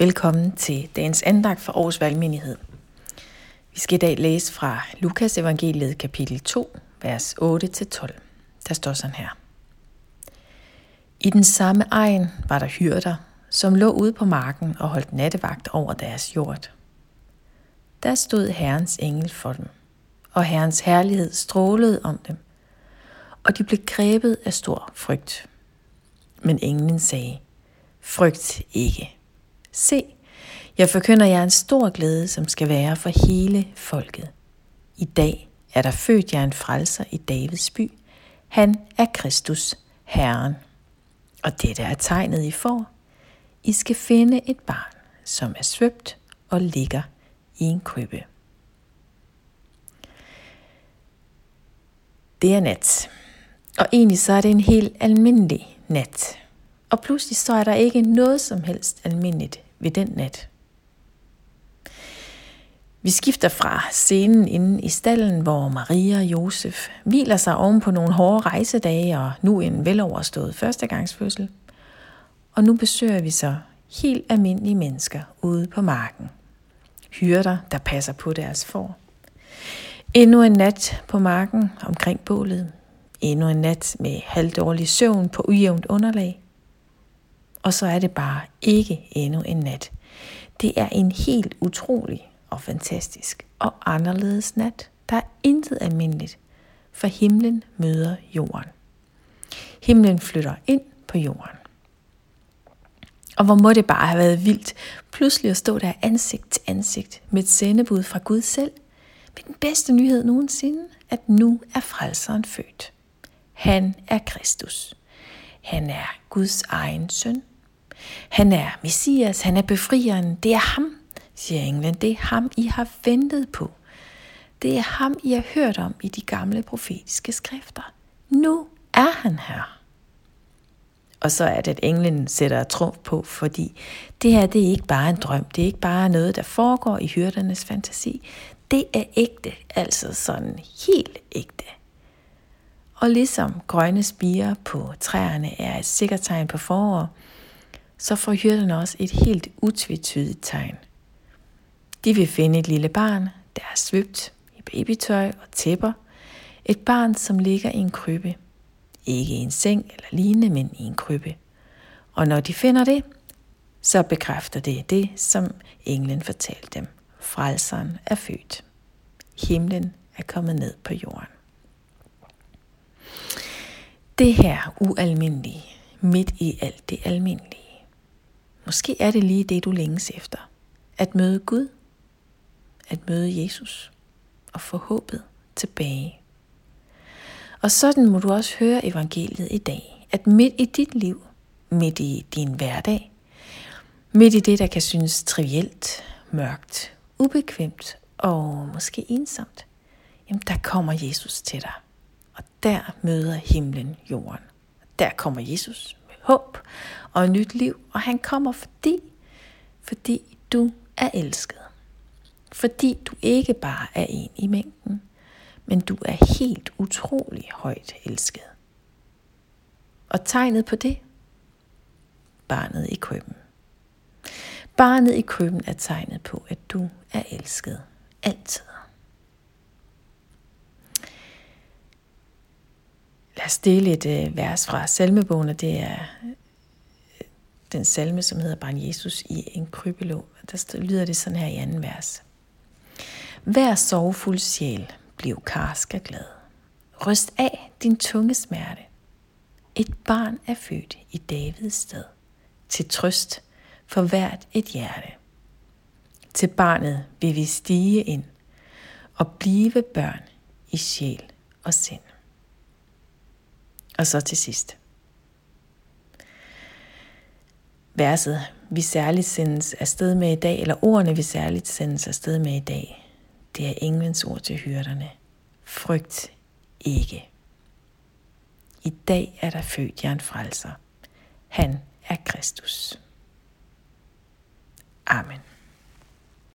Velkommen til dagens andagt for Aarhus Valgmenighed. Vi skal i dag læse fra Lukas evangeliet kapitel 2, vers 8-12. Der står sådan her. I den samme egen var der hyrder, som lå ude på marken og holdt nattevagt over deres jord. Der stod Herrens engel for dem, og Herrens herlighed strålede om dem, og de blev grebet af stor frygt. Men englen sagde, frygt ikke. Se, jeg forkynder jer en stor glæde, som skal være for hele folket. I dag er der født jer en frelser i Davids by. Han er Kristus, Herren. Og dette er tegnet i for. I skal finde et barn, som er svøbt og ligger i en krybbe. Det er nat. Og egentlig så er det en helt almindelig nat. Og pludselig så er der ikke noget som helst almindeligt ved den nat. Vi skifter fra scenen inde i stallen, hvor Maria og Josef hviler sig oven på nogle hårde rejsedage og nu en veloverstået førstegangsfødsel. Og nu besøger vi så helt almindelige mennesker ude på marken. Hyrder, der passer på deres får. Endnu en nat på marken omkring bålet. Endnu en nat med halvdårlig søvn på ujævnt underlag. Og så er det bare ikke endnu en nat. Det er en helt utrolig og fantastisk og anderledes nat. Der er intet almindeligt, for himlen møder jorden. Himlen flytter ind på jorden. Og hvor må det bare have været vildt, pludselig at stå der ansigt til ansigt med et sendebud fra Gud selv, med den bedste nyhed nogensinde, at nu er frelseren født. Han er Kristus. Han er Guds egen søn. Han er Messias, han er befrieren. Det er ham, siger englen. Det er ham, I har ventet på. Det er ham, I har hørt om i de gamle profetiske skrifter. Nu er han her. Og så er det, at englen sætter trumf på, fordi det her det er ikke bare en drøm. Det er ikke bare noget, der foregår i hyrdernes fantasi. Det er ægte, altså sådan helt ægte. Og ligesom grønne spiger på træerne er et sikkert tegn på forår, så får hyrderne også et helt utvetydigt tegn. De vil finde et lille barn, der er svøbt i babytøj og tæpper. Et barn, som ligger i en krybbe. Ikke i en seng eller lignende, men i en krybbe. Og når de finder det, så bekræfter det det, som englen fortalte dem. Frelseren er født. Himlen er kommet ned på jorden. Det her ualmindelige, midt i alt det almindelige. Måske er det lige det, du længes efter. At møde Gud. At møde Jesus. Og få håbet tilbage. Og sådan må du også høre evangeliet i dag. At midt i dit liv, midt i din hverdag, midt i det, der kan synes trivielt, mørkt, ubekvemt og måske ensomt, jamen der kommer Jesus til dig. Og der møder himlen jorden. Der kommer Jesus håb og nyt liv, og han kommer fordi, fordi du er elsket. Fordi du ikke bare er en i mængden, men du er helt utrolig højt elsket. Og tegnet på det? Barnet i krybben. Barnet i krybben er tegnet på, at du er elsket. Altid. Os dele et øh, vers fra salmebogen, og det er øh, den salme, som hedder Barn Jesus i en krybelå. Der lyder det sådan her i anden vers. Hver sorgfuld sjæl bliv karsk og glad. Ryst af din tunge smerte. Et barn er født i Davids sted. Til trøst for hvert et hjerte. Til barnet vil vi stige ind og blive børn i sjæl og sind. Og så til sidst. Verset, vi særligt sendes afsted med i dag, eller ordene, vi særligt sendes afsted med i dag, det er englens ord til hyrderne. Frygt ikke. I dag er der født jer en frelser. Han er Kristus. Amen.